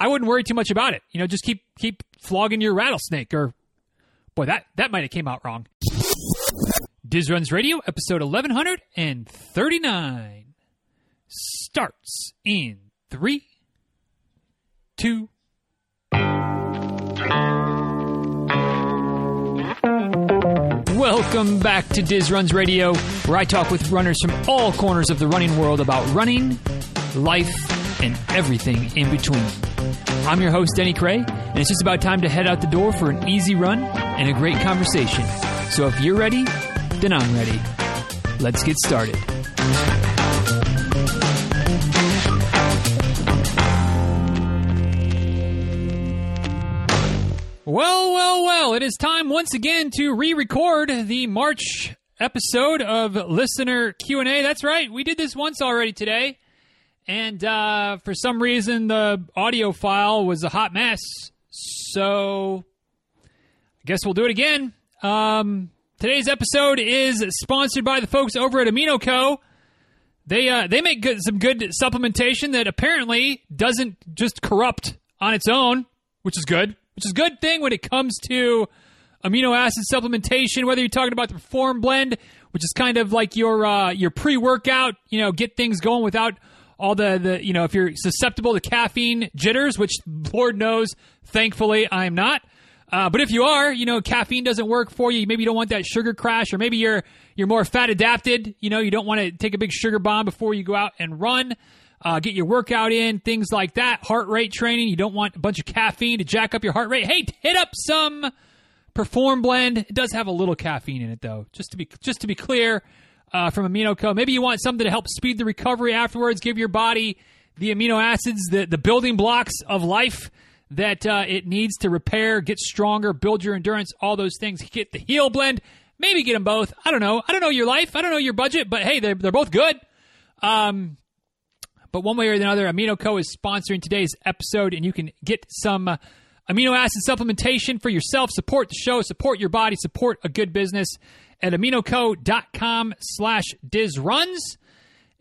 I wouldn't worry too much about it. You know, just keep keep flogging your rattlesnake or boy, that that might have came out wrong. Diz Runs Radio, episode 1139 starts in three, two, Welcome back to Diz Runs Radio, where I talk with runners from all corners of the running world about running, life, and everything in between. I'm your host, Denny Krahe, and it's just about time to head out the door for an easy run and a great conversation. So if you're ready, then I'm ready. Let's get started. Well, well, well, it is time once again to re-record the March episode of listener Q&A. That's right. We did this once already today. And uh, for some reason the audio file was a hot mess. So I guess we'll do it again. Um, today's episode is sponsored by the folks over at Amino Co. They uh, they make good, some good supplementation that apparently doesn't just corrupt on its own, which is good which is a good thing when it comes to amino acid supplementation. Whether you're talking about the Perform Blend, which is kind of like your uh, your pre workout, you know, get things going without all the the you know if you're susceptible to caffeine jitters, which Lord knows, thankfully I'm not. Uh, but if you are, you know, caffeine doesn't work for you. Maybe you don't want that sugar crash, or maybe you're you're more fat adapted. You know, you don't want to take a big sugar bomb before you go out and run uh, get your workout in, things like that. Heart rate training. You don't want a bunch of caffeine to jack up your heart rate. Hey, hit up some Perform Blend. It does have a little caffeine in it, though. Just to be just to be clear, uh, from Amino Co. Maybe you want something to help speed the recovery afterwards. Give your body the amino acids, the the building blocks of life that uh, it needs to repair, get stronger, build your endurance, all those things. Get the Heal Blend. Maybe get them both. I don't know. I don't know your life. I don't know your budget, but hey, they're, they're both good. Um, but one way or another, Amino Co. is sponsoring today's episode, and you can get some uh, amino acid supplementation for yourself, support the show, support your body, support a good business at aminoco.com slash dizruns.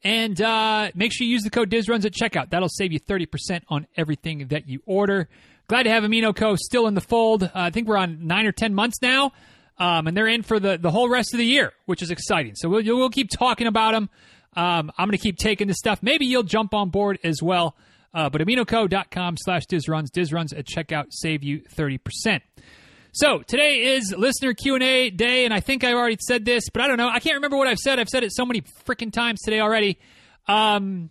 And uh, make sure you use the code DIZRUNS at checkout. That'll save you 30% on everything that you order. Glad to have Amino Co. still in the fold. Uh, I think we're on nine or 10 months now. Um, and they're in for the, the whole rest of the year, which is exciting. So we'll, we'll keep talking about them. Um, I'm going to keep taking this stuff. Maybe you'll jump on board as well. Uh, but aminoco.com slash dizruns, dizruns at checkout save you 30%. So today is listener Q&A day, and I think I already said this, but I don't know. I can't remember what I've said. I've said it so many freaking times today already. Um,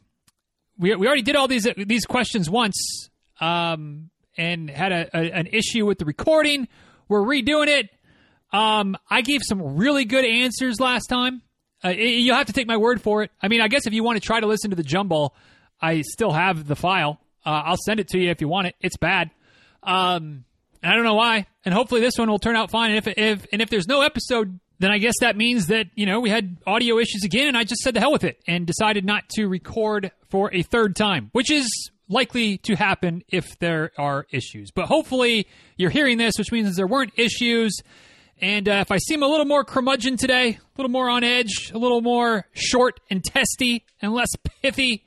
we, we already did all these these questions once um, and had a, a, an issue with the recording. We're redoing it. Um, I gave some really good answers last time. Uh, you'll have to take my word for it. I mean, I guess if you want to try to listen to the jumble, I still have the file. Uh, I'll send it to you if you want it. It's bad. Um, I don't know why. And hopefully this one will turn out fine. And if, if and if there's no episode, then I guess that means that you know we had audio issues again, and I just said the hell with it and decided not to record for a third time, which is likely to happen if there are issues. But hopefully you're hearing this, which means there weren't issues. And uh, if I seem a little more curmudgeon today, a little more on edge, a little more short and testy and less pithy,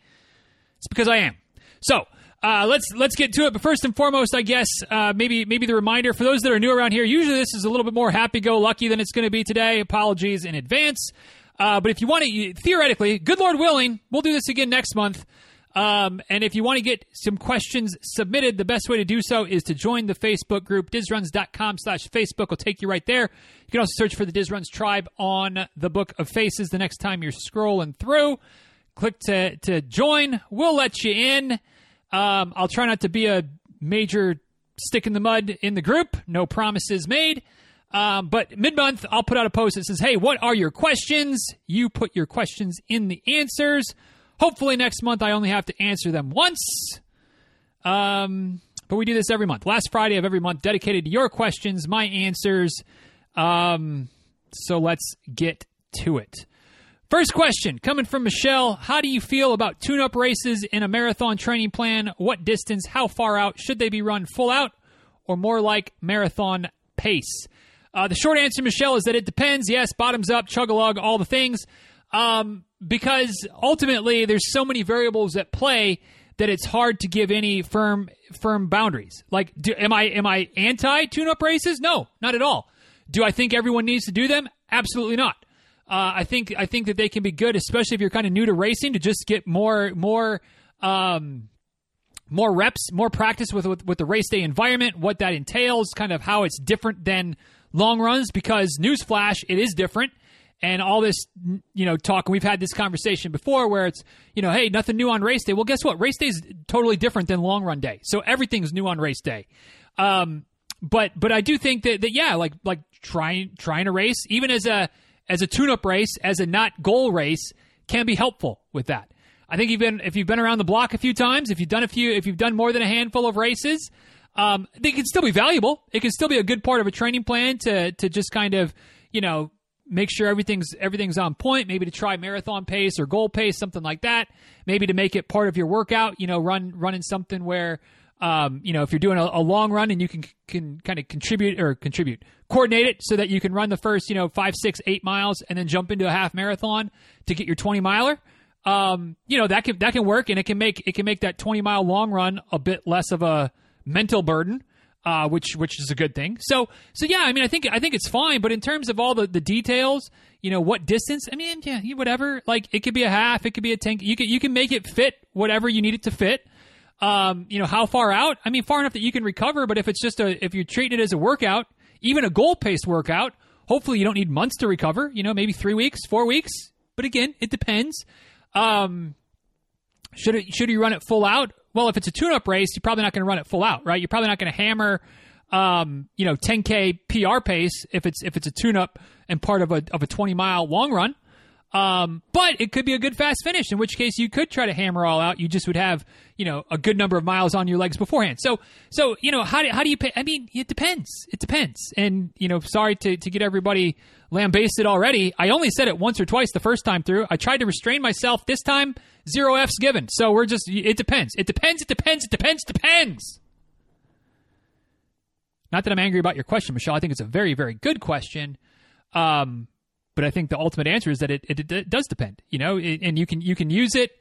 it's because I am. So uh, let's let's get to it. But first and foremost, I guess uh, maybe maybe the reminder for those that are new around here. Usually this is a little bit more happy-go-lucky than it's going to be today. Apologies in advance. Uh, but if you want to, theoretically, good Lord willing, we'll do this again next month. Um, and if you want to get some questions submitted, the best way to do so is to join the Facebook group. Dizruns.com slash Facebook will take you right there. You can also search for the Dizruns tribe on the Book of Faces the next time you're scrolling through. Click to, to join. We'll let you in. Um, I'll try not to be a major stick in the mud in the group. No promises made. Um, but mid month, I'll put out a post that says, Hey, what are your questions? You put your questions in the answers. Hopefully next month I only have to answer them once. Um, but we do this every month. Last Friday of every month, dedicated to your questions, my answers. Um, so let's get to it. First question coming from Michelle How do you feel about tune up races in a marathon training plan? What distance? How far out? Should they be run full out or more like marathon pace? Uh, the short answer, Michelle, is that it depends. Yes, bottoms up, chug a lug, all the things. Um, because ultimately there's so many variables at play that it's hard to give any firm firm boundaries. Like, do, am I am I anti tune up races? No, not at all. Do I think everyone needs to do them? Absolutely not. Uh, I think I think that they can be good, especially if you're kind of new to racing, to just get more more um, more reps, more practice with, with with the race day environment, what that entails, kind of how it's different than long runs. Because newsflash, it is different. And all this you know talk and we've had this conversation before where it's you know hey nothing new on race day. Well guess what? Race day is totally different than long run day. So everything's new on race day. Um, but but i do think that, that yeah like like trying trying a race even as a as a tune-up race as a not goal race can be helpful with that i think even if you've been around the block a few times if you've done a few if you've done more than a handful of races um, they can still be valuable it can still be a good part of a training plan to to just kind of you know make sure everything's everything's on point. Maybe to try marathon pace or goal pace, something like that. Maybe to make it part of your workout. You know, run running something where. Um, you know, if you're doing a, a, long run and you can can kind of contribute or contribute, coordinate it so that you can run the first, you know, five, six, eight miles and then jump into a half marathon to get your 20 miler. Um, you know, that can that can work and it can make it can make that 20 mile long run a bit less of a mental burden uh, which which is a good thing. So so yeah, I mean, I think I think it's fine. But in terms of all the, the details, you know, what distance? I mean, yeah, whatever. Like it could be a half, it could be a tank. You can you can make it fit whatever you need it to fit. Um, you know, how far out? I mean, far enough that you can recover. But if it's just a if you're treating it as a workout, even a goal paced workout, hopefully you don't need months to recover. You know, maybe three weeks, four weeks. But again, it depends. Um, should it should you run it full out? Well, if it's a tune-up race, you're probably not going to run it full out, right? You're probably not going to hammer, um, you know, 10k PR pace if it's if it's a tune-up and part of a of a 20 mile long run. Um, but it could be a good fast finish, in which case you could try to hammer all out. You just would have, you know, a good number of miles on your legs beforehand. So, so you know, how do, how do you pay? I mean, it depends. It depends. And you know, sorry to to get everybody lambasted already. I only said it once or twice the first time through. I tried to restrain myself. This time, zero F's given. So we're just. It depends. It depends. It depends. It depends. Depends. Not that I'm angry about your question, Michelle. I think it's a very, very good question. Um, but I think the ultimate answer is that it, it, it does depend, you know, it, and you can you can use it.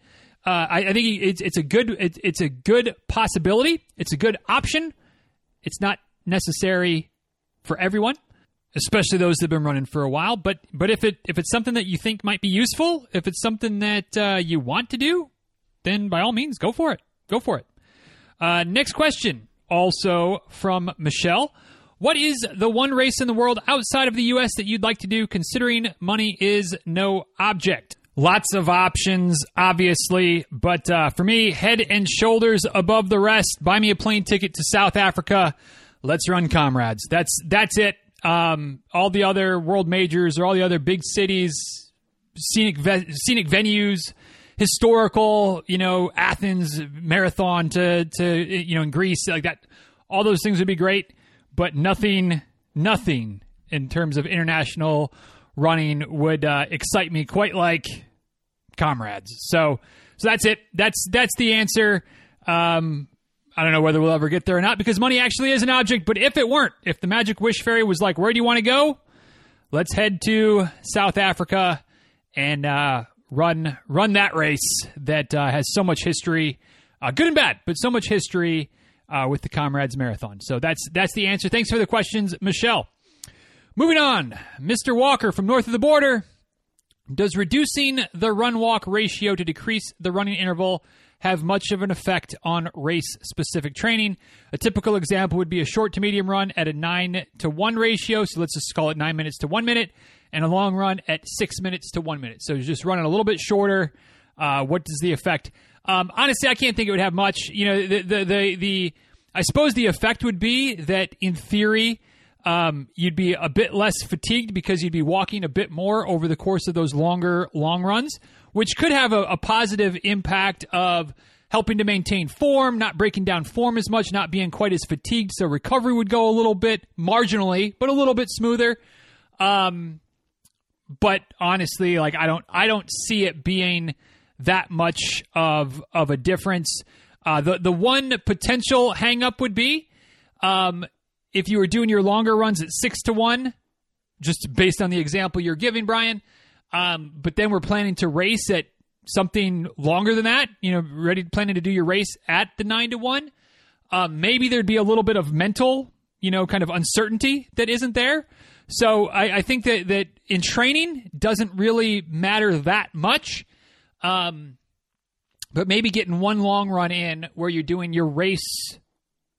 Uh, I, I, think it's it's a good it, it's a good possibility. It's a good option. It's not necessary for everyone, especially those that have been running for a while. But but if it if it's something that you think might be useful, if it's something that uh, you want to do, then by all means, go for it. Go for it. Uh, next question, also from Michelle. What is the one race in the world outside of the U.S. that you'd like to do, considering money is no object? Lots of options, obviously, but uh, for me, head and shoulders above the rest. Buy me a plane ticket to South Africa. Let's run, Comrades. That's that's it. Um, all the other world majors or all the other big cities, scenic ve- scenic venues, historical, you know, Athens marathon to to you know in Greece like that. All those things would be great but nothing, nothing in terms of international running would uh, excite me quite like Comrades. So, so that's it. That's that's the answer. Um, I don't know whether we'll ever get there or not because money actually is an object. But if it weren't, if the magic wish fairy was like, "Where do you want to go?" Let's head to South Africa and uh, run run that race that uh, has so much history, uh, good and bad, but so much history uh, with the Comrades Marathon. So that's that's the answer. Thanks for the questions, Michelle. Moving on, Mr. Walker from north of the border. Does reducing the run walk ratio to decrease the running interval have much of an effect on race specific training? A typical example would be a short to medium run at a 9 to 1 ratio. So let's just call it 9 minutes to 1 minute, and a long run at 6 minutes to 1 minute. So just running a little bit shorter. Uh, what does the effect? Um, honestly, I can't think it would have much. You know, the, the the the, I suppose the effect would be that in theory. Um, you'd be a bit less fatigued because you'd be walking a bit more over the course of those longer long runs, which could have a, a positive impact of helping to maintain form, not breaking down form as much, not being quite as fatigued. So recovery would go a little bit marginally, but a little bit smoother. Um, but honestly, like I don't, I don't see it being that much of of a difference. Uh, the the one potential hangup would be um, if you were doing your longer runs at six to one, just based on the example you're giving, Brian. Um, but then we're planning to race at something longer than that, you know, ready planning to do your race at the nine to one, uh, maybe there'd be a little bit of mental, you know, kind of uncertainty that isn't there. So I, I think that that in training doesn't really matter that much. Um, but maybe getting one long run in where you're doing your race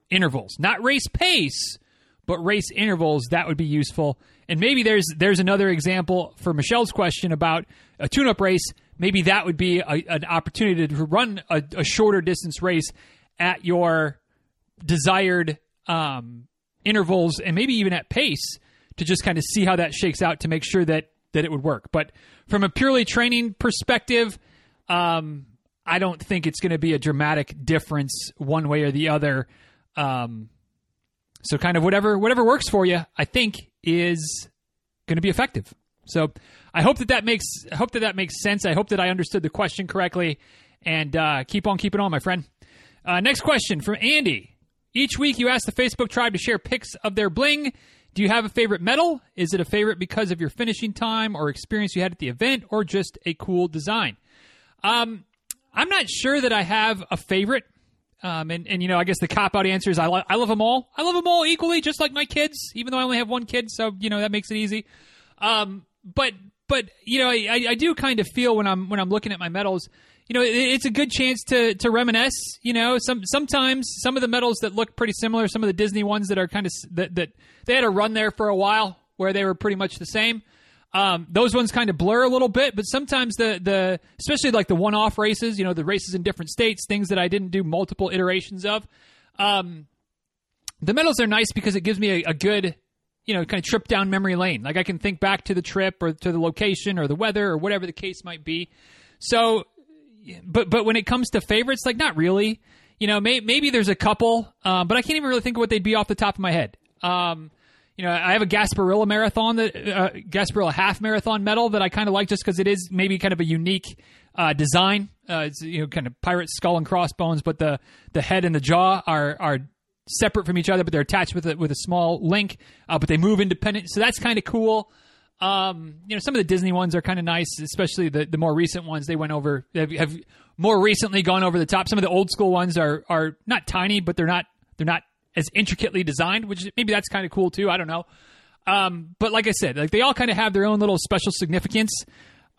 intervals, not race pace, but race intervals, that would be useful. And maybe there's there's another example for Michelle's question about a tune-up race. Maybe that would be a, an opportunity to run a, a, shorter distance race at your desired um, intervals, and maybe even at pace to just kind of see how that shakes out to make sure that that it would work. But from a purely training perspective, um, I don't think it's going to be a dramatic difference one way or the other. Um, so kind of whatever whatever works for you, I think is going to be effective. So I hope that that makes I hope that that makes sense. I hope that I understood the question correctly, and uh, keep on keeping on, my friend. Uh, next question from Andy. Each week you ask the Facebook tribe to share pics of their bling. Do you have a favorite medal? Is it a favorite because of your finishing time or experience you had at the event, or just a cool design? Um, I'm not sure that I have a favorite. Um, and, and, you know, I guess the cop out answer is I, lo- I love them all. I love them all equally, just like my kids, even though I only have one kid. So, you know, that makes it easy. Um, but, but, you know, I, I do kind of feel when I'm, when I'm looking at my medals, you know, it, it's a good chance to, to reminisce, you know, some, sometimes some of the medals that look pretty similar, some of the Disney ones that are kind of, that, that they had a run there for a while where they were pretty much the same. Um, those ones kind of blur a little bit, but sometimes the the especially like the one off races, you know, the races in different states, things that I didn't do multiple iterations of. Um, the medals are nice because it gives me a, a, good, you know, kind of trip down memory lane. Like I can think back to the trip or to the location or the weather or whatever the case might be. So, but but when it comes to favorites, like not really. You know, may, maybe there's a couple, um, but I can't even really think of what they'd be off the top of my head. Um, you know, I have a Gasparilla marathon that uh, Gasparilla half marathon medal that I kind of like just because it is maybe kind of a unique uh, design. Uh, it's you know kind of pirate skull and crossbones, but the the head and the jaw are are separate from each other, but they're attached with a, with a small link. Uh, but they move independent, so that's kind of cool. Um, you know, some of the Disney ones are kind of nice, especially the, the more recent ones. They went over have, have more recently gone over the top. Some of the old school ones are are not tiny, but they're not they're not as intricately designed, which maybe that's kind of cool too. I don't know. Um, but like I said, like they all kind of have their own little special significance.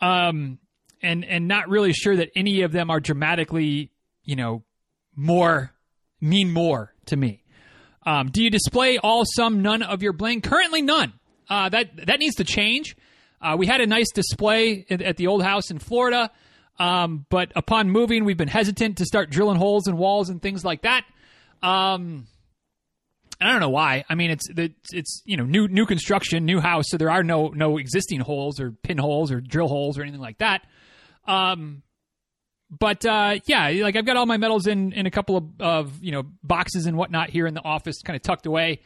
Um, and, and not really sure that any of them are dramatically, you know, more mean more to me. Um, do you display all, some, none of your bling? Currently, none. Uh, that that needs to change. Uh, we had a nice display at, at the old house in Florida, um, but upon moving, we've been hesitant to start drilling holes in walls and things like that. Um, and I don't know why. I mean, it's it's, it's you know new new construction, new house, so there are no no existing holes or pinholes or drill holes or anything like that. Um, but uh, yeah, like I've got all my medals in in a couple of, of you know boxes and whatnot here in the office, kind of tucked away.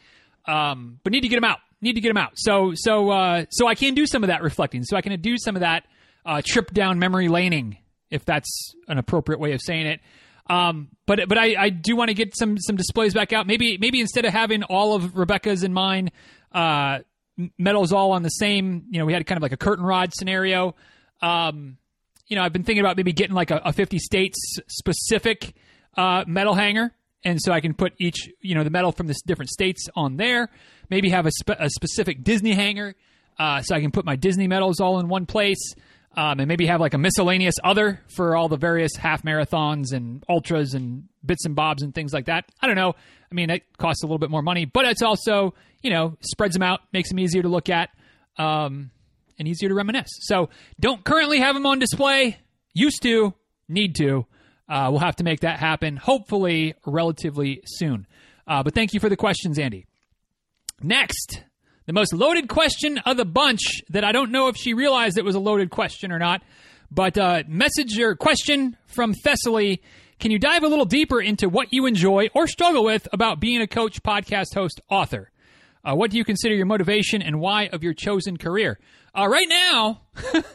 Um, but need to get them out. Need to get them out. So so uh, so I can do some of that reflecting. So I can do some of that uh, trip down memory laning, if that's an appropriate way of saying it. Um, but but I, I do want to get some some displays back out. Maybe maybe instead of having all of Rebecca's in mine, uh, medals all on the same. You know, we had kind of like a curtain rod scenario. Um, you know, I've been thinking about maybe getting like a, a 50 states specific uh, medal hanger, and so I can put each you know the medal from the different states on there. Maybe have a, spe- a specific Disney hanger, uh, so I can put my Disney medals all in one place um, and maybe have like a miscellaneous other for all the various half marathons and ultras and bits and bobs and things like that. I don't know. I mean, it costs a little bit more money, but it's also, you know, spreads them out, makes them easier to look at, um, and easier to reminisce. So don't currently have them on display. Used to, need to. Uh, we'll have to make that happen, hopefully, relatively soon. Uh, but thank you for the questions, Andy. Next, the most loaded question of the bunch that I don't know if she realized it was a loaded question or not. But uh, message or question from Thessaly. Can you dive a little deeper into what you enjoy or struggle with about being a coach, podcast host, author? Uh, what do you consider your motivation and why of your chosen career? Uh, right now,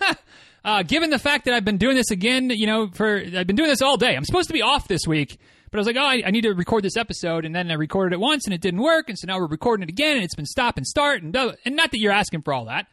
uh, given the fact that I've been doing this again, you know, for I've been doing this all day. I'm supposed to be off this week, but I was like, oh, I, I, need to record this episode, and then I recorded it once, and it didn't work, and so now we're recording it again, and it's been stop and start, and and not that you're asking for all that,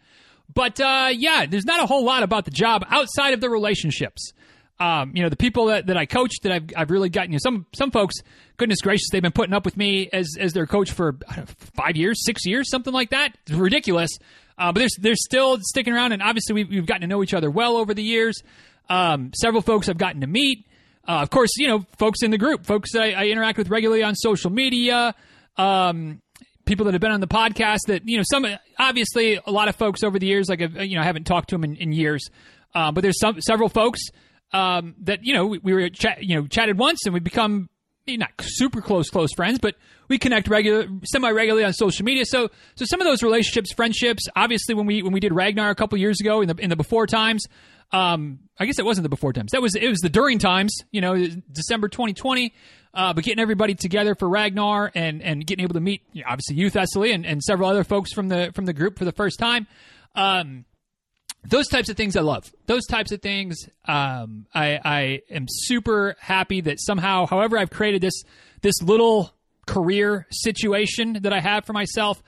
but uh, yeah, there's not a whole lot about the job outside of the relationships. Um, you know, the people that, that I coach that I've, I've really gotten, you know, some, some folks, goodness gracious, they've been putting up with me as, as their coach for know, five years, six years, something like that. It's ridiculous. Uh, but they're, they're still sticking around. And obviously we've, we've gotten to know each other well over the years. Um, several folks I've gotten to meet. Uh, of course, you know, folks in the group, folks that I, I interact with regularly on social media, um, people that have been on the podcast that, you know, some, obviously a lot of folks over the years, like, you know, I haven't talked to them in, in years. Uh, but there's some, several folks um, that you know we, we were chat, you know chatted once and we become not super close close friends, but we connect regular semi regularly on social media. So so some of those relationships, friendships, obviously when we when we did Ragnar a couple years ago in the in the before times. Um, I guess it wasn't the before times. That was it was the during times. You know, December 2020. Uh, but getting everybody together for Ragnar and and getting able to meet you know, obviously Youth Thessaly and, and several other folks from the from the group for the first time. Um, those types of things I love. Those types of things, um, I, I am super happy that somehow, however, I've created this this little career situation that I have for myself.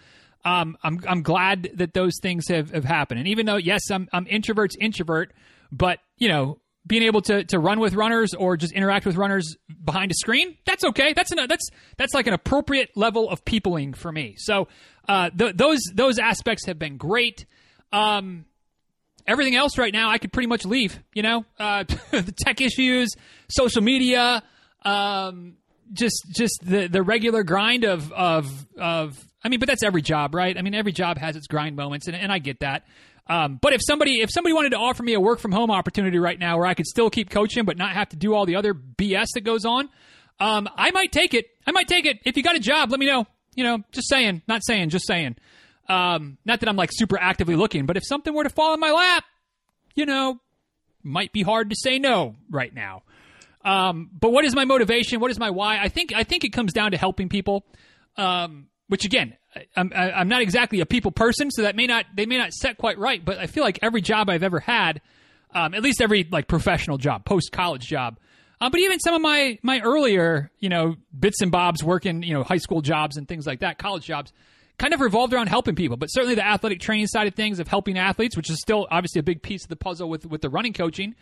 Um, I'm I'm glad that those things have, have happened. And even though yes, I'm I'm introvert's introvert, but you know, being able to to run with runners or just interact with runners behind a screen, that's okay. That's an, that's that's like an appropriate level of peopling for me. So uh, th- those those aspects have been great. Um, everything else right now, I could pretty much leave. You know, uh, the tech issues, social media, um, just just the the regular grind of of of. I mean, but that's every job, right? I mean, every job has its grind moments, and, and I get that. Um, but if somebody if somebody wanted to offer me a work from home opportunity right now, where I could still keep coaching but not have to do all the other BS that goes on, um, I might take it. I might take it. If you got a job, let me know. You know, just saying, not saying, just saying. Um, not that I'm like super actively looking, but if something were to fall in my lap, you know, might be hard to say no right now. Um, but what is my motivation? What is my why? I think I think it comes down to helping people. Um, which again, I'm I'm not exactly a people person, so that may not they may not set quite right. But I feel like every job I've ever had, um, at least every like professional job, post college job, uh, but even some of my my earlier you know bits and bobs working you know high school jobs and things like that, college jobs kind of revolved around helping people, but certainly the athletic training side of things of helping athletes, which is still obviously a big piece of the puzzle with with the running coaching,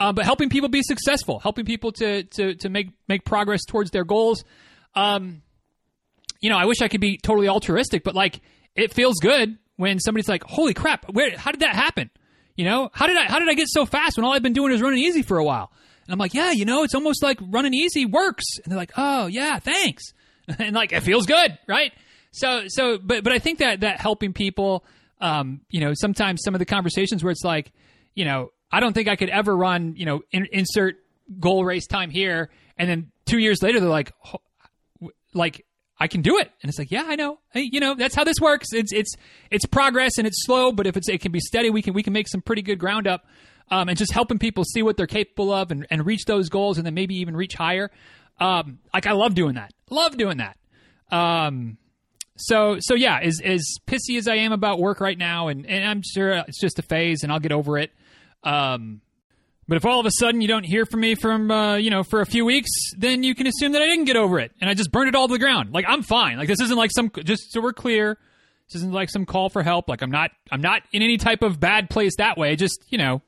uh, but helping people be successful, helping people to to to make make progress towards their goals. Um, you know, I wish I could be totally altruistic, but like it feels good when somebody's like, "Holy crap, where? How did that happen?" You know, how did I how did I get so fast when all I've been doing is running easy for a while? And I'm like, yeah, you know, it's almost like running easy works. And they're like, oh yeah, thanks. and like it feels good, right? So so but but I think that that helping people um you know sometimes some of the conversations where it's like you know I don't think I could ever run you know in, insert goal race time here and then 2 years later they're like like I can do it. And it's like, yeah, I know. Hey, you know, that's how this works. It's it's it's progress and it's slow, but if it's it can be steady, we can we can make some pretty good ground up. Um, and just helping people see what they're capable of and, and reach those goals and then maybe even reach higher. Um, like I love doing that. Love doing that. Um, so so yeah, as as pissy as I am about work right now, and, and I'm sure it's just a phase, and I'll get over it. Um, but if all of a sudden you don't hear from me from uh, you know for a few weeks, then you can assume that I didn't get over it, and I just burned it all to the ground. Like I'm fine. Like this isn't like some just so we're clear. This isn't like some call for help. Like I'm not I'm not in any type of bad place that way. Just you know,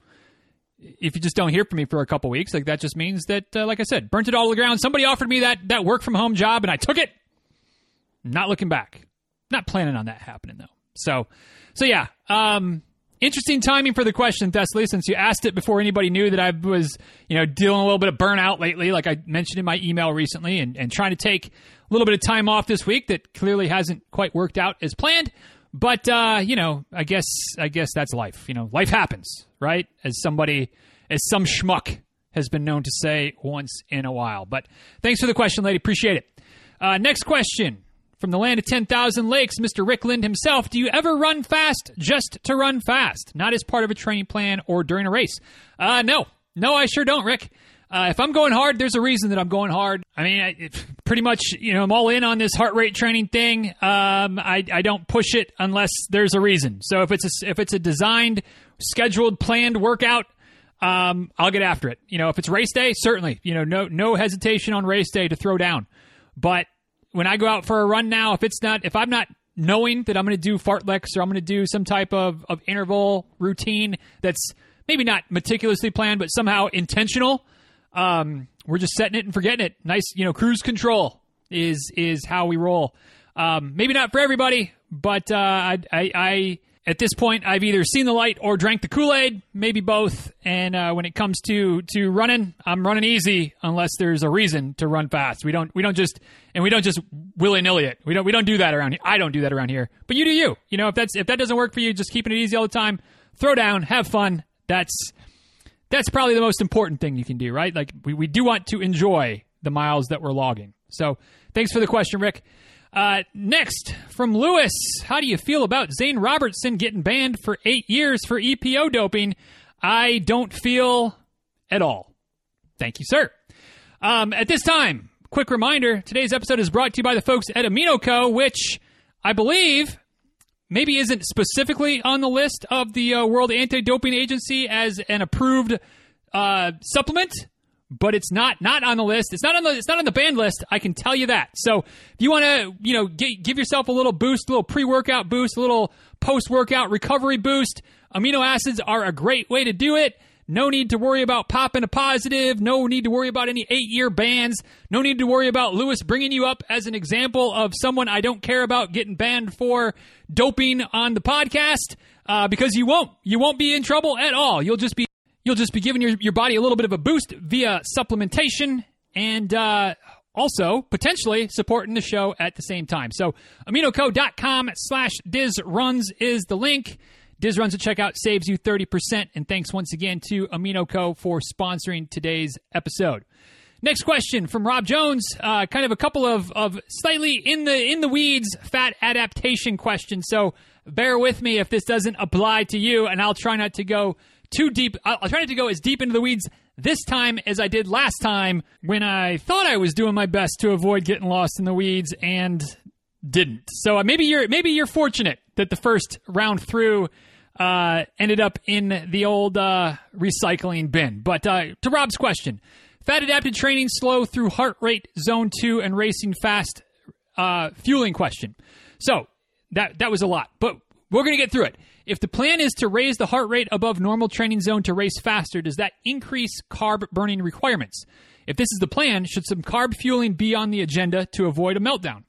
if you just don't hear from me for a couple weeks, like that just means that, uh, like I said, burnt it all to the ground. Somebody offered me that that work from home job, and I took it. Not looking back. Not planning on that happening though. So, so yeah. Um, interesting timing for the question, Thessaly, since you asked it before anybody knew that I was, you know, dealing a little bit of burnout lately, like I mentioned in my email recently, and, and trying to take a little bit of time off this week that clearly hasn't quite worked out as planned. But uh, you know, I guess I guess that's life. You know, life happens, right? As somebody, as some schmuck has been known to say once in a while. But thanks for the question, lady. Appreciate it. Uh, next question from the land of 10,000 lakes, Mr. Rick Lind himself, do you ever run fast just to run fast? Not as part of a training plan or during a race? Uh, no. No, I sure don't, Rick. Uh, if I'm going hard, there's a reason that I'm going hard. I mean, I, pretty much, you know, I'm all in on this heart rate training thing. Um, I, I don't push it unless there's a reason. So if it's a, if it's a designed, scheduled, planned workout, um, I'll get after it. You know, if it's race day, certainly, you know, no no hesitation on race day to throw down. But when I go out for a run now, if it's not, if I'm not knowing that I'm going to do fartleks or I'm going to do some type of, of interval routine that's maybe not meticulously planned, but somehow intentional. Um, we're just setting it and forgetting it. Nice, you know, cruise control is is how we roll. Um, maybe not for everybody, but uh, I, I, I at this point I've either seen the light or drank the Kool Aid, maybe both. And uh, when it comes to to running, I'm running easy unless there's a reason to run fast. We don't we don't just and we don't just willy nilly it. We don't we don't do that around here. I don't do that around here. But you do you. You know if that's if that doesn't work for you, just keeping it easy all the time. Throw down, have fun. That's that's probably the most important thing you can do, right? Like we, we do want to enjoy the miles that we're logging. So thanks for the question, Rick. Uh, next, from Lewis, how do you feel about Zane Robertson getting banned for eight years for EPO doping? I don't feel at all. Thank you, sir. Um, at this time, quick reminder today's episode is brought to you by the folks at Amino Co., which I believe maybe isn't specifically on the list of the uh, World Anti Doping Agency as an approved uh, supplement but it's not not on the list. It's not on the it's not on the banned list. I can tell you that. So if you want to you know get, give yourself a little boost, a little pre workout boost, a little post workout recovery boost, amino acids are a great way to do it. No need to worry about popping a positive. No need to worry about any eight year bans. No need to worry about Lewis bringing you up as an example of someone I don't care about getting banned for doping on the podcast uh, because you won't. You won't be in trouble at all. You'll just be You'll just be giving your, your body a little bit of a boost via supplementation and uh, also potentially supporting the show at the same time. So aminoco.com slash dizruns is the link. Diz Runs at checkout saves you 30%. And thanks once again to AminoCo for sponsoring today's episode. Next question from Rob Jones. Uh, kind of a couple of, of slightly in the in the weeds fat adaptation questions. So bear with me if this doesn't apply to you, and I'll try not to go too deep. I'll, try not to go as deep into the weeds this time as I did last time when I thought I was doing my best to avoid getting lost in the weeds and didn't. So uh, maybe you're maybe you're fortunate that the first round through uh, ended up in the old uh, recycling bin. But uh, to Rob's question, fat adapted training slow through heart rate zone two and racing fast uh, fueling question. So that that was a lot, but we're gonna get through it. If the plan is to raise the heart rate above normal training zone to race faster, does that increase carb burning requirements? If this is the plan, should some carb fueling be on the agenda to avoid a meltdown?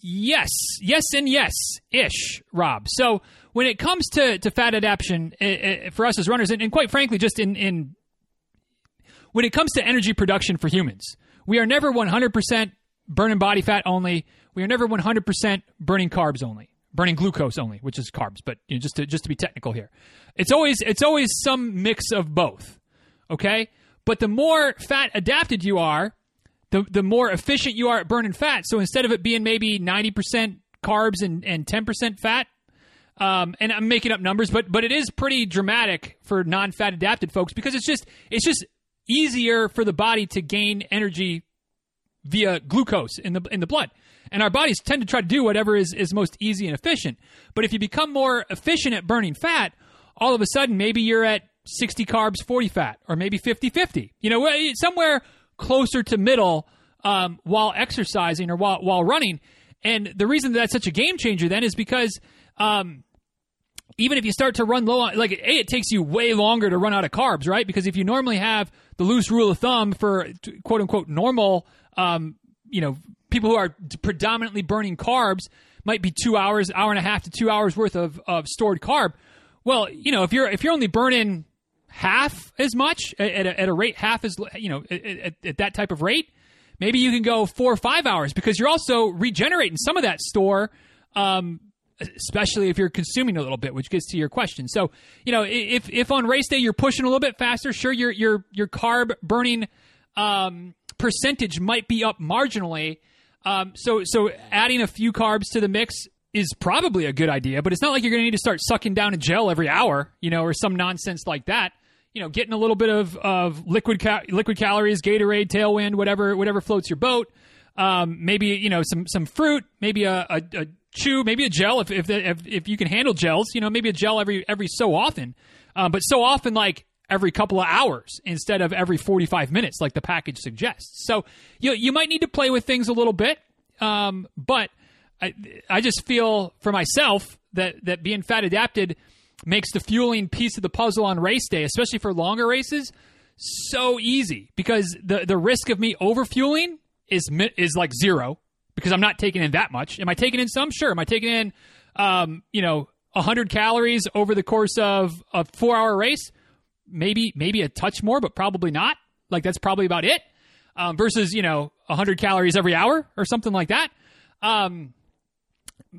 Yes, yes, and yes, ish, Rob. So when it comes to, to fat adaptation uh, for us as runners, and, and quite frankly, just in, in when it comes to energy production for humans, we are never 100% burning body fat only. We are never 100% burning carbs only burning glucose only, which is carbs. But you know, just to just to be technical here, it's always it's always some mix of both. Okay, but the more fat adapted you are, the the more efficient you are at burning fat. So instead of it being maybe ninety percent carbs and and ten percent fat. Um, and I'm making up numbers, but but it is pretty dramatic for non-fat adapted folks because it's just it's just easier for the body to gain energy via glucose in the in the blood. And our bodies tend to try to do whatever is, is most easy and efficient. But if you become more efficient at burning fat, all of a sudden maybe you're at 60 carbs, 40 fat, or maybe 50 50. You know, somewhere closer to middle um, while exercising or while, while running. And the reason that that's such a game changer then is because um, even if you start to run low on, like, A, it takes you way longer to run out of carbs, right? Because if you normally have the loose rule of thumb for quote unquote normal, um, you know, people who are predominantly burning carbs might be two hours, hour and a half to two hours worth of, of stored carb. Well, you know, if you're if you're only burning half as much at a, at a rate half as you know at, at, that type of rate, maybe you can go four or five hours because you're also regenerating some of that store. Um, especially if you're consuming a little bit, which gets to your question. So, you know, if if on race day you're pushing a little bit faster, sure your your your carb burning um, percentage might be up marginally, um, so so adding a few carbs to the mix is probably a good idea, but it's not like you're going to need to start sucking down a gel every hour, you know, or some nonsense like that. You know, getting a little bit of, of liquid ca- liquid calories, Gatorade, Tailwind, whatever whatever floats your boat. Um, maybe you know some some fruit, maybe a, a, a chew, maybe a gel if if, if if you can handle gels. You know, maybe a gel every every so often, um, but so often like every couple of hours instead of every 45 minutes like the package suggests. So you you might need to play with things a little bit, um, but I I just feel for myself that that being fat adapted makes the fueling piece of the puzzle on race day, especially for longer races, so easy because the the risk of me overfueling is is like zero because I'm not taking in that much. Am I taking in some? Sure. Am I taking in, um, you know, 100 calories over the course of a four hour race? Maybe maybe a touch more, but probably not. Like that's probably about it. Um, versus you know 100 calories every hour or something like that. Um,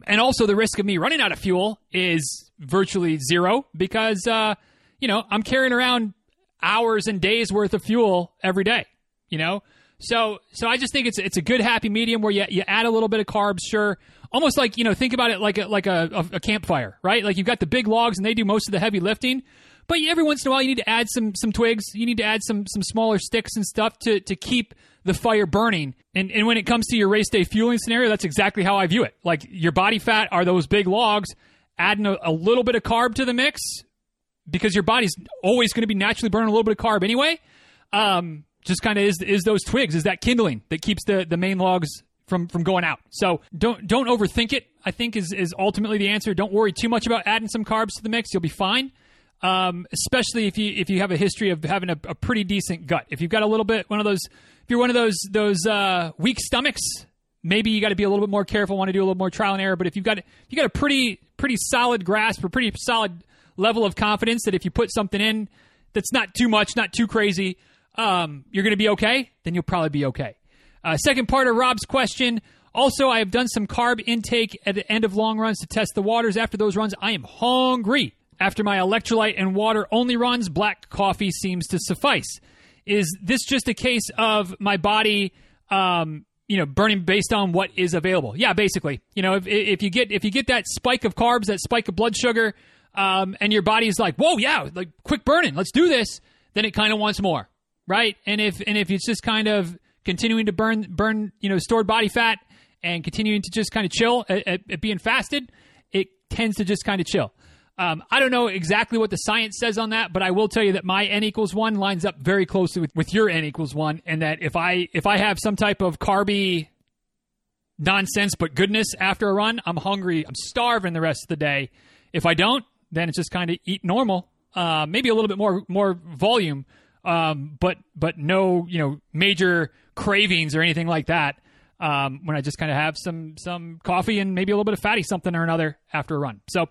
and also the risk of me running out of fuel is virtually zero because uh, you know I'm carrying around hours and days worth of fuel every day. You know, so so I just think it's it's a good happy medium where you you add a little bit of carbs, sure. Almost like you know think about it like a like a, a, a campfire, right? Like you've got the big logs and they do most of the heavy lifting. But every once in a while, you need to add some some twigs. You need to add some some smaller sticks and stuff to to keep the fire burning. And and when it comes to your race day fueling scenario, that's exactly how I view it. Like your body fat are those big logs. Adding a, a little bit of carb to the mix because your body's always going to be naturally burning a little bit of carb anyway. Um, just kind of is is those twigs, is that kindling that keeps the the main logs from from going out. So don't don't overthink it. I think is is ultimately the answer. Don't worry too much about adding some carbs to the mix. You'll be fine um, especially if you if you have a history of having a, a, pretty decent gut. If you've got a little bit one of those, if you're one of those those uh, weak stomachs, maybe you got to be a little bit more careful. Want to do a little more trial and error. But if you've got if you got a pretty pretty solid grasp or pretty solid level of confidence that if you put something in that's not too much, not too crazy, um, you're going to be okay. Then you'll probably be okay. Uh, second part of Rob's question. Also, I have done some carb intake at the end of long runs to test the waters. After those runs, I am hungry. After my electrolyte and water only runs, black coffee seems to suffice. Is this just a case of my body, um, you know, burning based on what is available? Yeah, basically. You know, if, if you get if you get that spike of carbs, that spike of blood sugar, um, and your body's like, whoa, yeah, like quick burning, let's do this. Then it kind of wants more, right? And if and if it's just kind of continuing to burn burn, you know, stored body fat and continuing to just kind of chill at, at, at being fasted, it tends to just kind of chill. Um, I don't know exactly what the science says on that, but I will tell you that my n equals one lines up very closely with, with your n equals one, and that if I if I have some type of carby nonsense but goodness after a run, I'm hungry, I'm starving the rest of the day. If I don't, then it's just kind of eat normal, uh, maybe a little bit more more volume, um, but but no you know major cravings or anything like that. Um, when I just kind of have some some coffee and maybe a little bit of fatty something or another after a run. So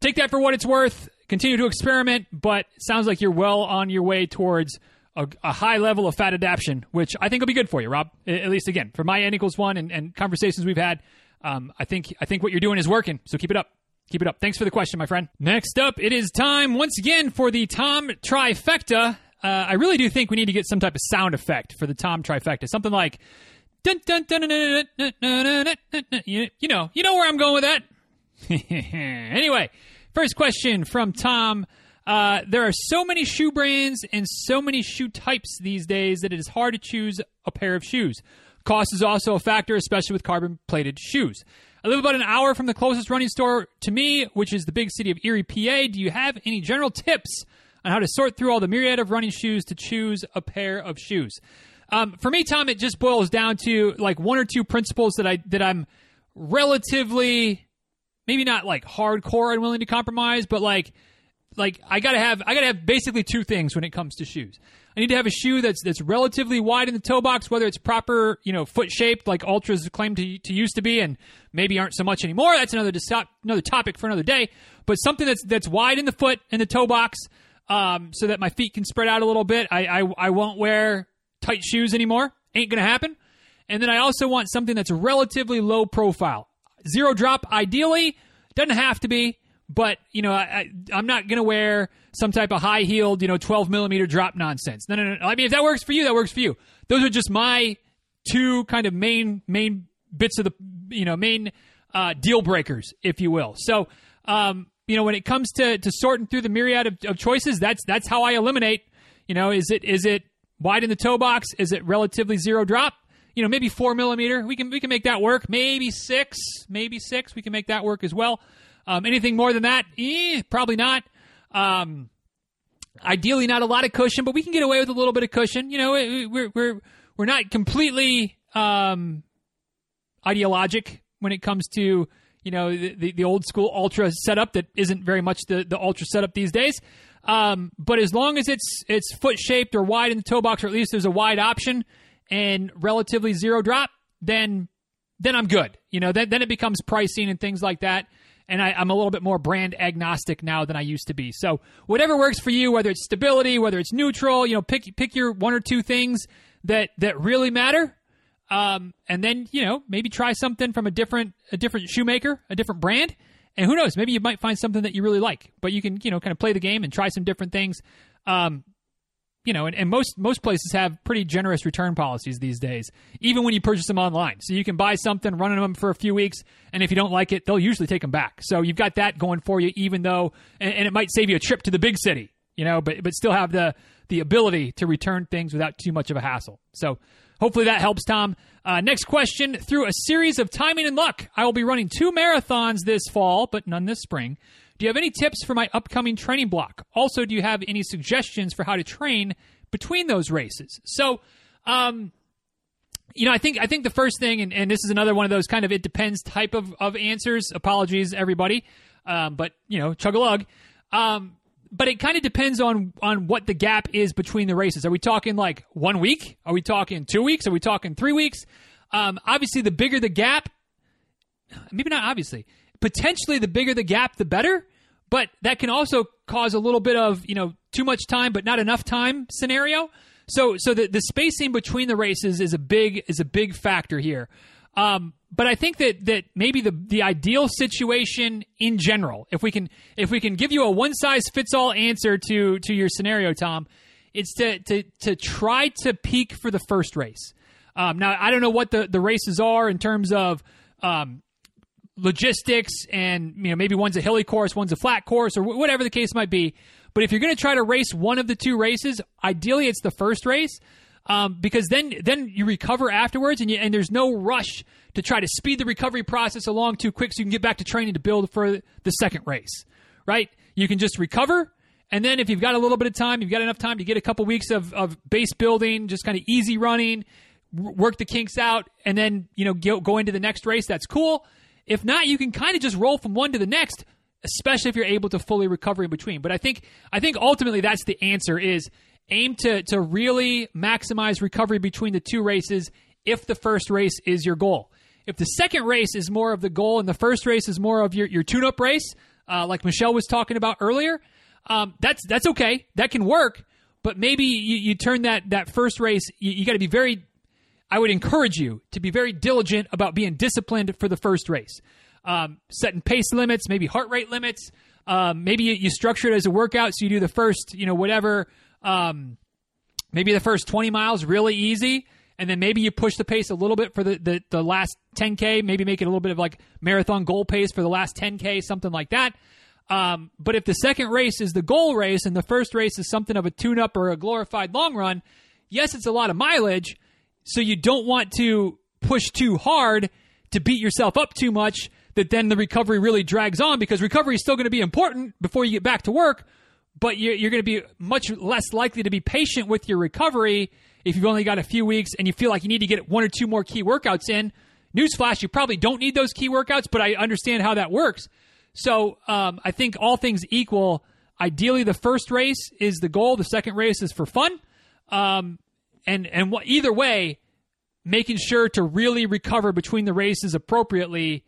take that for what it's worth. Continue to experiment, but sounds like you're well on your way towards a, a, high level of fat adaptation, which I think will be good for you, Rob. At least again, for my n equals one and, and conversations we've had, um, I think I think what you're doing is working. So keep it up. Keep it up. Thanks for the question, my friend. Next up, it is time once again for the Tom trifecta. Uh, I really do think we need to get some type of sound effect for the Tom trifecta. Something like, dun, dun, dun, you know, you know where I'm going with that. anyway, First question from Tom. Uh, there are so many shoe brands and so many shoe types these days that it is hard to choose a pair of shoes. Cost is also a factor, especially with carbon plated shoes. I live about an hour from the closest running store to me, which is the big city of Erie, PA. Do you have any general tips on how to sort through all the myriad of running shoes to choose a pair of shoes? Um, for me, Tom, it just boils down to like one or two principles that I that I'm relatively maybe not like hardcore unwilling to compromise, but like like I gotta have I gotta have basically two things when it comes to shoes. I need to have a shoe that's that's relatively wide in the toe box, whether it's proper, you know, foot shaped like Altras claim to, to used to be, and maybe aren't so much anymore. That's another to- another topic for another day. But something that's that's wide in the foot in the toe box, um, so that my feet can spread out a little bit. I, I I won't wear tight shoes anymore. Ain't gonna happen. And then I also want something that's relatively low profile. Zero drop, ideally, doesn't have to be, but you know, I, am not going to wear some type of high heeled, you know, 12 millimeter drop nonsense. No, no, no. I mean, if that works for you, that works for you. Those are just my two kind of main main bits of the, you know, main uh, deal breakers, if you will. So, um, you know, when it comes to to sorting through the myriad of, of choices, that's that's how I eliminate. You know, is it is it wide in the toe box? Is it relatively zero drop? You know, maybe four millimeter. We can we can make that work. Maybe six, maybe six. We can make that work as well. Um, anything more than that, eh, probably not. Um, ideally, not a lot of cushion, but we can get away with a little bit of cushion. You know, we're we're we're not completely um, ideologic when it comes to you know, the, the, the old school Altra setup that isn't very much the, the Altra setup these days. Um, but as long as it's it's foot shaped or wide in the toe box, or at least there's a wide option and relatively zero drop, then then I'm good. You know, then then it becomes pricing and things like that. And I, I'm a little bit more brand agnostic now than I used to be. So whatever works for you, whether it's stability, whether it's neutral, you know, pick pick your one or two things that that really matter um, and then you know maybe try something from a different a different shoemaker, a different brand, and who knows, maybe you might find something that you really like. But you can you know kind of play the game and try some different things. Um, you know, and, and most most places have pretty generous return policies these days, even when you purchase them online. So you can buy something, run them for a few weeks, and if you don't like it, they'll usually take them back. So you've got that going for you, even though, and, and it might save you a trip to the big city, you know, but but still have the the ability to return things without too much of a hassle. So Hopefully that helps, Tom. Uh, next question. Through a series of timing and luck, I will be running two marathons this fall, but none this spring. Do you have any tips for my upcoming training block? Also, do you have any suggestions for how to train between those races? So, um, you know, I think I think the first thing, and, and, this is another one of those kind of it depends type of, of answers. Apologies, everybody, um, but you know, chug a lug. Um, but it kind of depends on on what the gap is between the races. Are we talking like one week? Are we talking two weeks? Are we talking three weeks? Um, obviously, the bigger the gap, maybe not obviously, potentially the bigger the gap, the better. But that can also cause a little bit of you know too much time, but not enough time scenario. So so the the spacing between the races is a big is a big factor here. Um, but I think that that maybe the the ideal situation in general, if we can if we can give you a one size fits all answer to to your scenario, Tom, it's to to to try to peak for the first race. Um, now I don't know what the the races are in terms of um, logistics, and you know maybe one's a hilly course, one's a flat course, or whatever the case might be. But if you're going to try to race one of the two races, ideally it's the first race um, because then then you recover afterwards, and you, and there's no rush to try to speed the recovery process along too quick, so you can get back to training to build for the second race. Right? You can just recover, and then if you've got a little bit of time, you've got enough time to get a couple weeks of, of base building, just kind of easy running, work the kinks out, and then you know go, go into the next race. That's cool. If not, you can kind of just roll from one to the next especially if you're able to fully recover in between. But I think I think ultimately that's the answer is aim to to really maximize recovery between the two races if the first race is your goal. If the second race is more of the goal and the first race is more of your, your tune up race, uh, like Michelle was talking about earlier, um, that's that's okay. That can work. But maybe you, you turn that that first race. You, you got to be very. I would encourage you to be very diligent about being disciplined for the first race, um, setting pace limits, maybe heart rate limits. Um, maybe you, you structure it as a workout, so you do the first, you know, whatever um, maybe the first 20 miles really easy, and then maybe you push the pace a little bit for the, the, the last 10K, maybe make it a little bit of like marathon goal pace for the last 10K, something like that. Um, but if the second race is the goal race and the first race is something of a tune up or a glorified long run, yes, it's a lot of mileage. So you don't want to push too hard to beat yourself up too much that then the recovery really drags on because recovery is still going to be important before you get back to work but you're, going to be much less likely to be patient with your recovery if you've only got a few weeks and you feel like you need to get one or two more key workouts in. Newsflash, you probably don't need those key workouts, but I understand how that works. So um, I think all things equal, ideally the first race is the goal. The second race is for fun. Um, and and what, either way, making sure to really recover between the races appropriately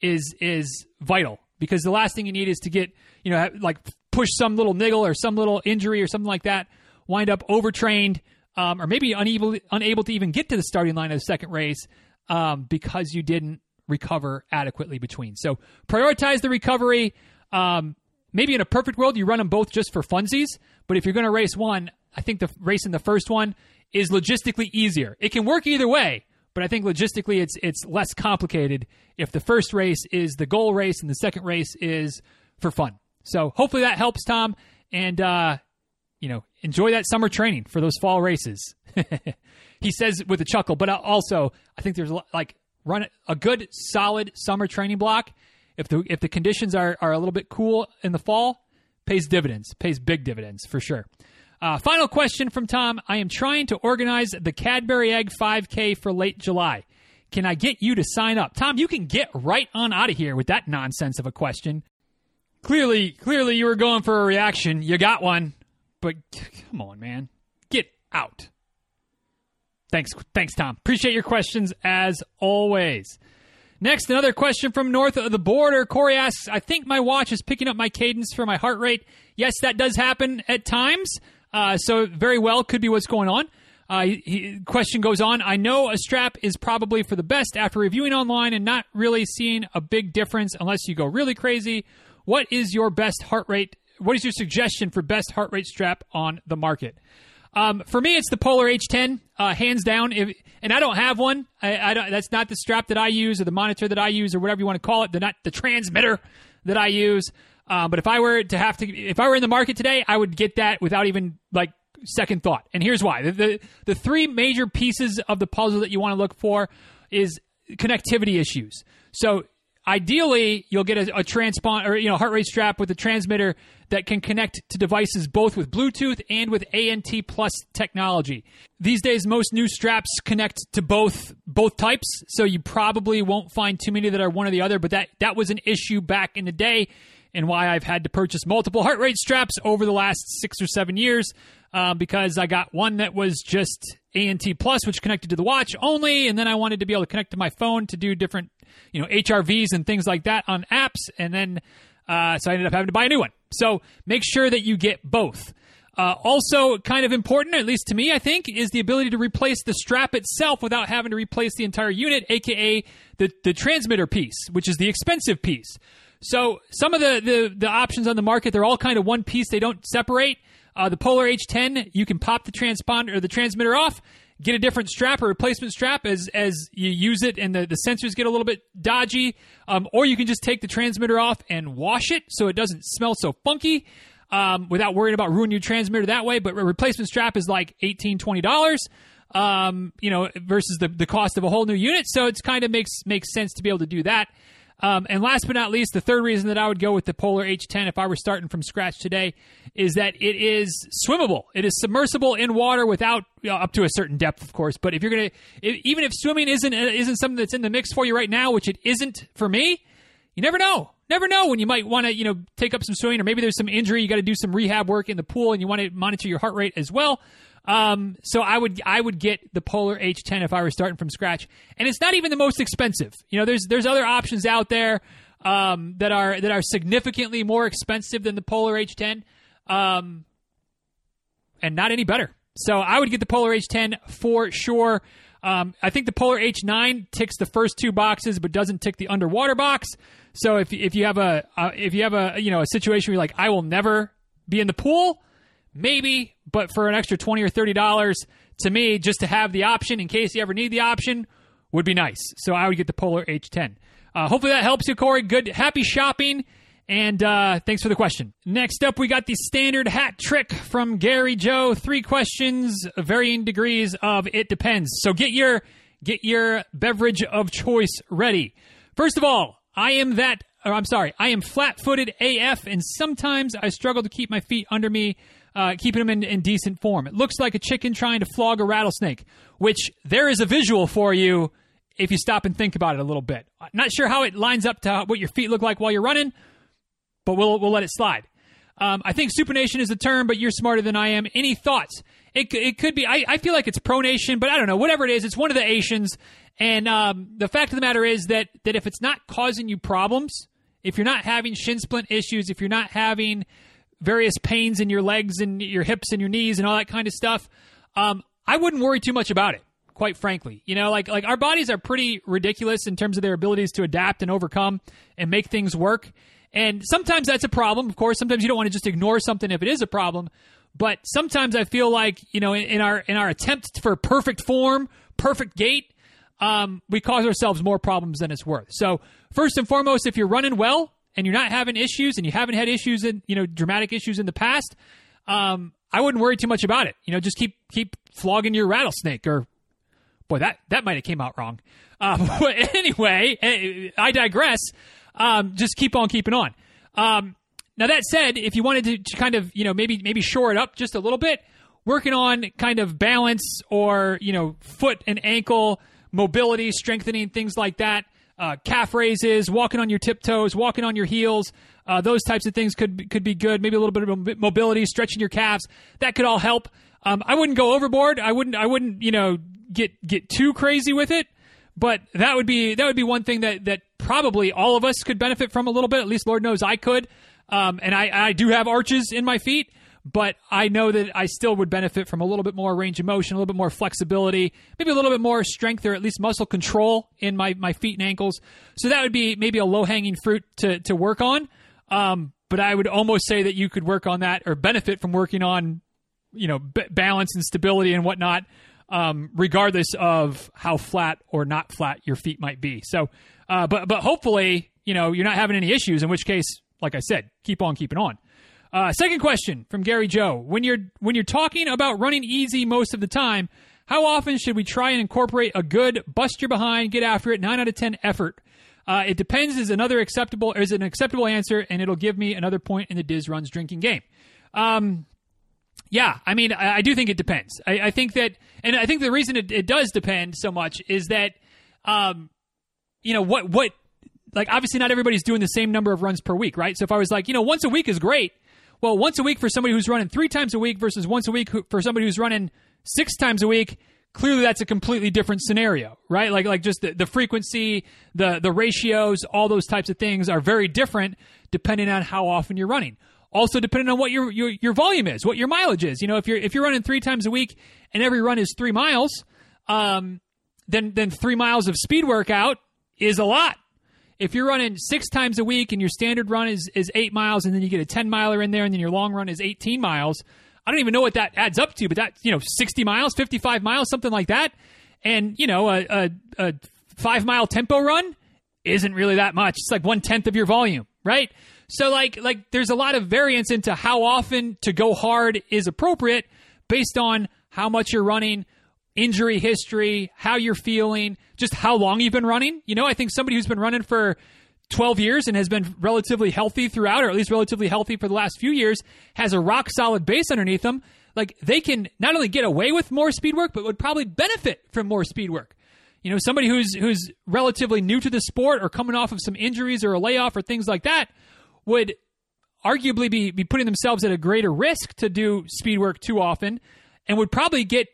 is is vital because the last thing you need is to get you know like push some little niggle or some little injury or something like that, wind up overtrained, um, or maybe unable unable to even get to the starting line of the second race um, because you didn't recover adequately between. So prioritize the recovery. Um, maybe in a perfect world, you run them both just for funsies. But if you're going to race one, I think the race in the first one is logistically easier. It can work either way, but I think logistically it's it's less complicated if the first race is the goal race and the second race is for fun. So hopefully that helps, Tom. And, uh, you know, enjoy that summer training for those fall races. he says with a chuckle, but also I think there's like run a good solid summer training block. If the if the conditions are are a little bit cool in the fall, pays dividends, pays big dividends for sure. Uh, final question from Tom. I am trying to organize the Cadbury Egg 5K for late July. can I get you to sign up? Tom, you can get right on out of here with that nonsense of a question. Clearly, clearly you were going for a reaction. You got one. But come on, man. Get out. Thanks, thanks, Tom. Appreciate your questions as always. Next, another question from north of the border. Corey asks, I think my watch is picking up my cadence for my heart rate. Yes, that does happen at times. Uh, so, very well, could be what's going on. Uh, he, question goes on. I know a strap is probably for the best after reviewing online and not really seeing a big difference unless you go really crazy. What is your best heart rate? What is your suggestion for best heart rate strap on the market? Um, for me, it's the Polar H10, uh, hands down. If, and I don't have one. I, I that's not the strap that I use or the monitor that I use or whatever you want to call it. The not the transmitter that I use. Um, but if I were to have to, if I were in the market today, I would get that without even like second thought. And here's why: the the, the three major pieces of the puzzle that you want to look for is connectivity issues. So ideally you'll get a, a transponder or you know heart rate strap with a transmitter that can connect to devices both with bluetooth and with ant plus technology these days most new straps connect to both both types so you probably won't find too many that are one or the other but that that was an issue back in the day and why i've had to purchase multiple heart rate straps over the last six or seven years uh, because i got one that was just ant plus which connected to the watch only and then i wanted to be able to connect to my phone to do different you know HRVs and things like that on apps, and then uh, so I ended up having to buy a new one. So make sure that you get both. Uh, also, kind of important, at least to me, I think, is the ability to replace the strap itself without having to replace the entire unit, aka the, the transmitter piece, which is the expensive piece. So some of the, the, the options on the market, they're all kind of one piece. They don't separate. Uh, the Polar H10, you can pop the transponder or the transmitter off get a different strap or replacement strap as as you use it and the, the sensors get a little bit dodgy um, or you can just take the transmitter off and wash it so it doesn't smell so funky um, without worrying about ruining your transmitter that way but a replacement strap is like 18 20 dollars um, you know versus the, the cost of a whole new unit so it's kind of makes makes sense to be able to do that um, and last but not least, the third reason that I would go with the Polar H10 if I were starting from scratch today is that it is swimmable. It is submersible in water without you know, up to a certain depth, of course. But if you're gonna, if, even if swimming isn't uh, isn't something that's in the mix for you right now, which it isn't for me, you never know. Never know when you might want to, you know, take up some swimming, or maybe there's some injury. You got to do some rehab work in the pool, and you want to monitor your heart rate as well. Um, so I would I would get the Polar H10 if I were starting from scratch, and it's not even the most expensive. You know, there's there's other options out there um, that are that are significantly more expensive than the Polar H10, um, and not any better. So I would get the Polar H10 for sure. Um, I think the Polar H9 ticks the first two boxes, but doesn't tick the underwater box. So if if you have a uh, if you have a you know a situation where you're like I will never be in the pool, maybe, but for an extra 20 or 30 dollars to me just to have the option in case you ever need the option would be nice. So I would get the Polar H10. Uh, hopefully that helps you, Corey. Good, happy shopping, and uh, thanks for the question. Next up, we got the standard hat trick from Gary Joe. Three questions, varying degrees of it depends. So get your get your beverage of choice ready. First of all, I am that. Or I'm sorry, I am flat-footed AF, and sometimes I struggle to keep my feet under me uh, keeping them in, in decent form. It looks like a chicken trying to flog a rattlesnake, which there is a visual for you if you stop and think about it a little bit. Not sure how it lines up to what your feet look like while you're running, but we'll we'll let it slide. Um, I think supination is the term, but you're smarter than I am. Any thoughts? It, it could be. I, I feel like it's pronation, but I don't know. Whatever it is, it's one of the Asians. And um, the fact of the matter is that that if it's not causing you problems, if you're not having shin splint issues, if you're not having various pains in your legs and your hips and your knees and all that kind of stuff, um, I wouldn't worry too much about it. Quite frankly, you know, like like our bodies are pretty ridiculous in terms of their abilities to adapt and overcome and make things work. And sometimes that's a problem. Of course, sometimes you don't want to just ignore something if it is a problem. But sometimes I feel like you know, in, in our in our attempt for perfect form, perfect gait, um, we cause ourselves more problems than it's worth. So first and foremost, if you're running well, and you're not having issues and you haven't had issues in you know dramatic issues in the past, um, I wouldn't worry too much about it. You know, just keep keep flogging your rattlesnake or boy that that might have came out wrong. Uh, but anyway, eh, I digress. Um, just keep on keeping on. Um, now that said, if you wanted to, to kind of you know maybe maybe shore it up just a little bit, working on kind of balance or you know foot and ankle mobility, strengthening, things like that. Uh, calf raises, walking on your tiptoes, walking on your heels. Uh, those types of things could could be good. Maybe a little bit of mobility, stretching your calves. That could all help. Um, I wouldn't go overboard. I wouldn't. I wouldn't. You know, get get too crazy with it. But that would be that would be one thing that that probably all of us could benefit from a little bit. At least Lord knows I could. Um, and I, I do have arches in my feet but I know that I still would benefit from a little bit more range of motion, a little bit more flexibility, maybe a little bit more strength or at least muscle control in my, my feet and ankles. So that would be maybe a low hanging fruit to, to work on. Um, but I would almost say that you could work on that or benefit from working on, you know, b- balance and stability and whatnot, um, regardless of how flat or not flat your feet might be. So, uh, but but hopefully, you know, you're not having any issues. In which case, like I said, keep on keeping on. Uh, second question from Gary Joe: When you're when you're talking about running easy most of the time, how often should we try and incorporate a good bust your behind, get after it, nine out of ten effort? Uh, it depends is another acceptable is an acceptable answer, and it'll give me another point in the Diz runs drinking game. Um, yeah, I mean, I, I, do think it depends. I, I, think that, and I think the reason it, it does depend so much is that, um, you know, what what like obviously not everybody's doing the same number of runs per week, right? So if I was like, you know, once a week is great, well, once a week for somebody who's running three times a week versus once a week for somebody who's running six times a week, clearly that's a completely different scenario, right? Like like just the, the frequency, the the ratios, all those types of things are very different depending on how often you're running. Also depending on what your your, your volume is, what your mileage is. You know, if you're if you're running three times a week and every run is three miles, um, then then three miles of speed workout is a lot if you're running six times a week and your standard run is, is eight miles and then you get a 10 miler in there and then your long run is 18 miles, I don't even know what that adds up to, but that, you know, 60 miles, 55 miles, something like that. And, you know, a, a, a five mile tempo run isn't really that much. It's like one tenth of your volume, right? So like, like there's a lot of variance into how often to go hard is appropriate based on how much you're running, injury history, how you're feeling, just how long you've been running. You know, I think somebody who's been running for 12 years and has been relatively healthy throughout, or at least relatively healthy for the last few years, has a rock solid base underneath them. Like they can not only get away with more speed work, but would probably benefit from more speed work. You know, somebody who's who's relatively new to the sport or coming off of some injuries or a layoff or things like that would arguably be, be putting themselves at a greater risk to do speed work too often and would probably get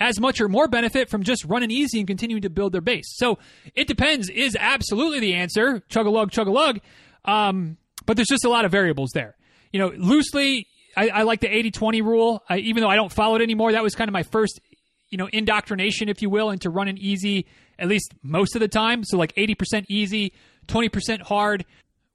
as much or more benefit from just running easy and continuing to build their base. So it depends is absolutely the answer. Chug a lug, chug a lug. Um, but there's just a lot of variables there. You know, loosely, I, I like the 80 20 rule, I, even though I don't follow it anymore. That was kind of my first, you know, indoctrination, if you will, into running easy, at least most of the time. So like 80% easy, 20% hard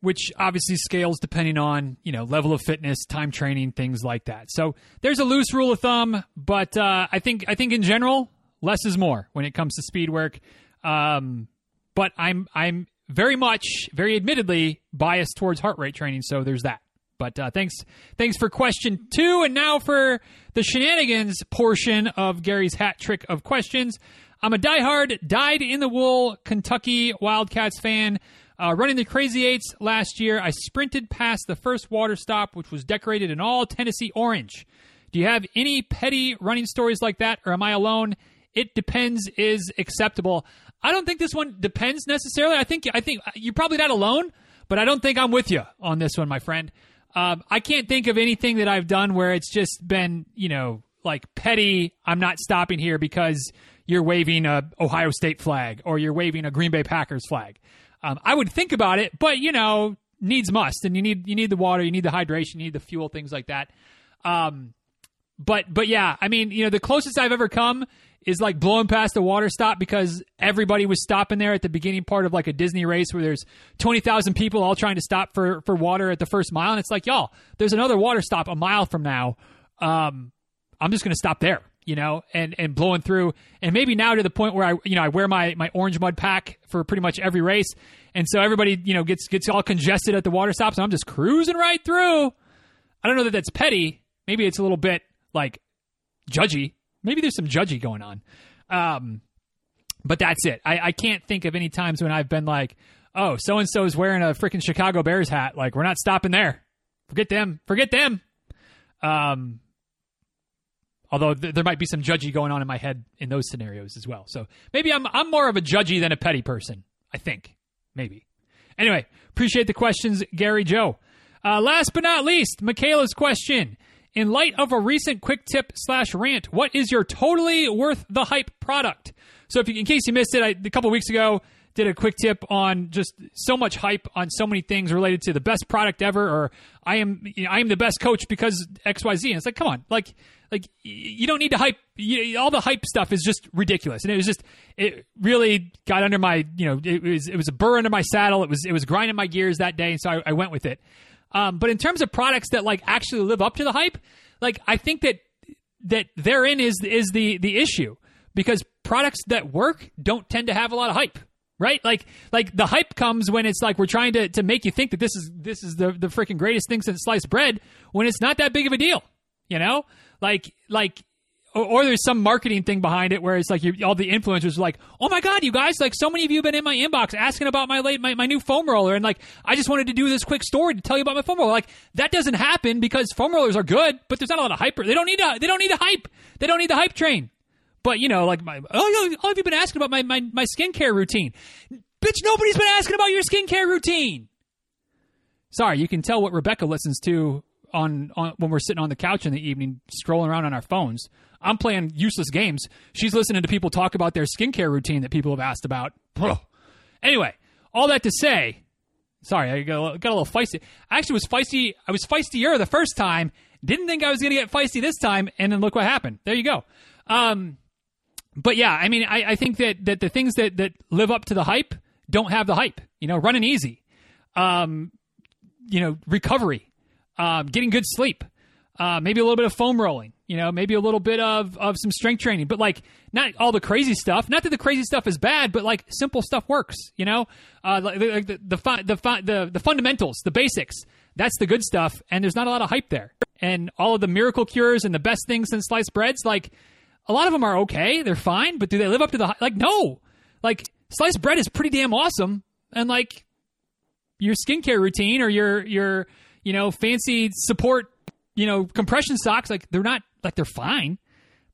which obviously scales depending on you know level of fitness, time training, things like that. So there's a loose rule of thumb, but uh, I think I think in general less is more when it comes to speed work. Um, but I'm I'm very much, very admittedly, biased towards heart rate training. So there's that. But uh, thanks thanks for question two, and now for the shenanigans portion of Gary's hat trick of questions. I'm a diehard, dyed in the wool Kentucky Wildcats fan. Uh, running the Crazy Eights last year, I sprinted past the first water stop, which was decorated in all Tennessee orange. Do you have any petty running stories like that, or am I alone? It depends is acceptable. I don't think this one depends necessarily. I think I think you're probably not alone, but I don't think I'm with you on this one, my friend. Um, I can't think of anything that I've done where it's just been, you know, like petty. I'm not stopping here because you're waving a Ohio State flag or you're waving a Green Bay Packers flag. Um, I would think about it, but you know, needs must, and you need you need the water, you need the hydration, you need the fuel, things like that. Um, but but yeah, I mean, you know, the closest I've ever come is like blowing past a water stop because everybody was stopping there at the beginning part of like a Disney race where there's 20,000 people all trying to stop for, for water at the first mile. And it's like, y'all, there's another water stop a mile from now. Um, I'm just going to stop there you know, and and blowing through, and maybe now to the point where I, you know, I wear my my Orange Mud pack for pretty much every race, and so everybody, you know, gets gets all congested at the water stops, and I'm just cruising right through. I don't know that that's petty. Maybe it's a little bit like judgy. Maybe there's some judgy going on. Um, but that's it. I, I can't think of any times when I've been like, oh, so and so is wearing a freaking Chicago Bears hat. Like, we're not stopping there. Forget them. Forget them. Um, Although th- there might be some judgy going on in my head in those scenarios as well. So maybe I'm I'm more of a judgy than a petty person. I think maybe. Anyway, appreciate the questions, Gary Joe. Uh, last but not least, Michaela's question. In light of a recent quick tip slash rant, what is your totally worth the hype product? So, if you, in case you missed it, I, a couple weeks ago did a quick tip on just so much hype on so many things related to the best product ever, or I am you know, I am the best coach because X Y Z. And it's like, come on, like like you don't need to hype. You, all the hype stuff is just ridiculous, and it was just it really got under my you know it was it was a burr under my saddle. It was it was grinding my gears that day, and so I, I went with it. Um, but in terms of products that like actually live up to the hype, like I think that that therein is is the the issue because products that work don't tend to have a lot of hype right? Like like the hype comes when it's like we're trying to, to make you think that this is this is the the freaking greatest thing since sliced bread when it's not that big of a deal you know? Like like or, or there's some marketing thing behind it where it's like all the influencers are like oh my god you guys like so many of you have been in my inbox asking about my late my, my new foam roller and like i just wanted to do this quick story to tell you about my foam roller. Like that doesn't happen because foam rollers are good but there's not a lot of hype they don't need a, they don't need a hype they don't need the hype train but you know, like my oh, all have you been asking about my, my my skincare routine? Bitch, nobody's been asking about your skincare routine. Sorry, you can tell what Rebecca listens to on, on when we're sitting on the couch in the evening, scrolling around on our phones. I'm playing useless games. She's listening to people talk about their skincare routine that people have asked about. Anyway, all that to say, sorry, I got a, got a little feisty. I actually was feisty. I was feistier the first time. Didn't think I was going to get feisty this time, and then look what happened. There you go. Um, but yeah, I mean, I, I think that, that the things that, that live up to the hype don't have the hype. You know, running easy, um, you know, recovery, um, getting good sleep, uh, maybe a little bit of foam rolling, you know, maybe a little bit of, of some strength training, but like not all the crazy stuff. Not that the crazy stuff is bad, but like simple stuff works, you know, uh, like the, the, the, the, the, the fundamentals, the basics. That's the good stuff. And there's not a lot of hype there. And all of the miracle cures and the best things since sliced breads, like, a lot of them are okay. They're fine, but do they live up to the like? No, like sliced bread is pretty damn awesome, and like your skincare routine or your your you know fancy support you know compression socks, like they're not like they're fine,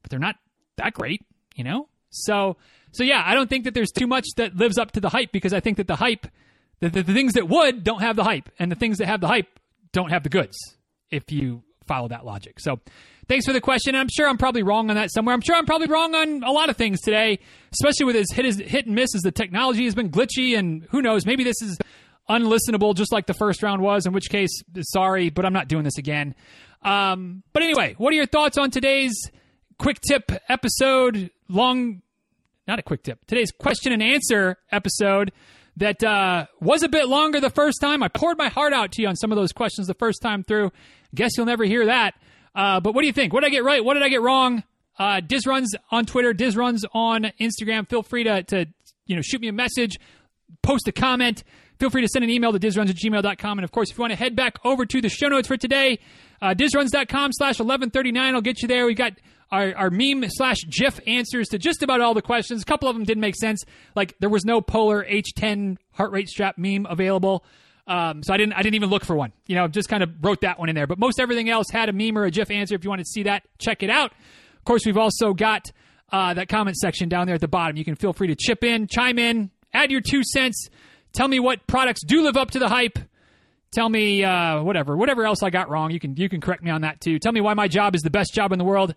but they're not that great, you know. So so yeah, I don't think that there's too much that lives up to the hype because I think that the hype, the, the, the things that would don't have the hype, and the things that have the hype don't have the goods. If you follow that logic, so thanks for the question. I'm sure I'm probably wrong on that somewhere. I'm sure I'm probably wrong on a lot of things today, especially with his hit, his hit and miss as the technology has been glitchy, and who knows, maybe this is unlistenable just like the first round was, in which case, sorry, but I'm not doing this again. Um, but anyway, what are your thoughts on today's quick tip episode? Long, not a quick tip, today's question and answer episode that uh, was a bit longer the first time. I poured my heart out to you on some of those questions the first time through. Guess you'll never hear that. Uh, but what do you think? What did I get right? What did I get wrong? Uh, Diz runs on Twitter, Diz runs on Instagram. Feel free to, to you know shoot me a message, post a comment. Feel free to send an email to dizruns at gmail.com. And of course, if you want to head back over to the show notes for today, uh, dizruns.com slash 1139 I'll get you there. We got our, our meme slash GIF answers to just about all the questions. A couple of them didn't make sense. Like there was no Polar H10 heart rate strap meme available. Um, so I didn't I didn't even look for one. You know, just kind of wrote that one in there. But most everything else had a meme or a GIF answer. If you want to see that, check it out. Of course, we've also got uh, that comment section down there at the bottom. You can feel free to chip in, chime in, add your two cents. Tell me what products do live up to the hype. Tell me uh, whatever, whatever else I got wrong. You can you can correct me on that too. Tell me why my job is the best job in the world.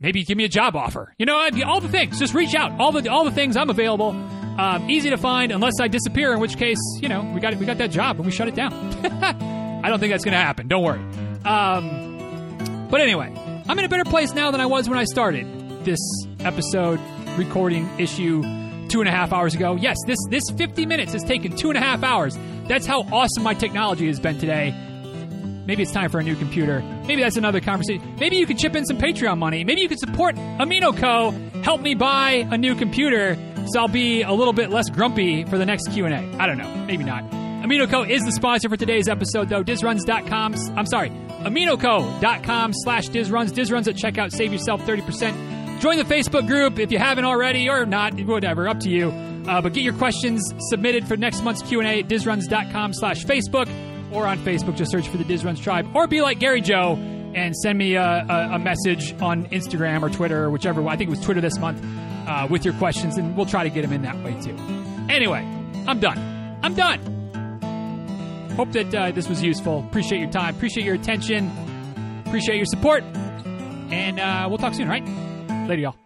Maybe give me a job offer. You know, all the things. Just reach out. All the all the things. I'm available. Um, easy to find unless I disappear, in which case, you know, we got we got that job and we shut it down. I don't think that's going to happen. Don't worry. Um, but anyway, I'm in a better place now than I was when I started this episode recording issue two and a half hours ago. Yes, this this 50 minutes has taken two and a half hours. That's how awesome my technology has been today. Maybe it's time for a new computer. Maybe that's another conversation. Maybe you could chip in some Patreon money. Maybe you could support Amino Co. Help me buy a new computer so I'll be a little bit less grumpy for the next Q&A. I don't know. Maybe not. AminoCo is the sponsor for today's episode, though. DizRuns.com. I'm sorry. AminoCo.com slash DizRuns. DizRuns at checkout. Save yourself 30%. Join the Facebook group if you haven't already or not. Whatever. Up to you. Uh, but get your questions submitted for next month's Q&A at DizRuns.com slash Facebook or on Facebook. Just search for the DizRuns tribe. Or be like Gary Joe and send me a, a, a message on Instagram or Twitter or whichever. I think it was Twitter this month uh, with your questions, and we'll try to get them in that way too. Anyway, I'm done. I'm done. Hope that uh, this was useful. Appreciate your time. Appreciate your attention. Appreciate your support. And uh, we'll talk soon, right? Later, y'all.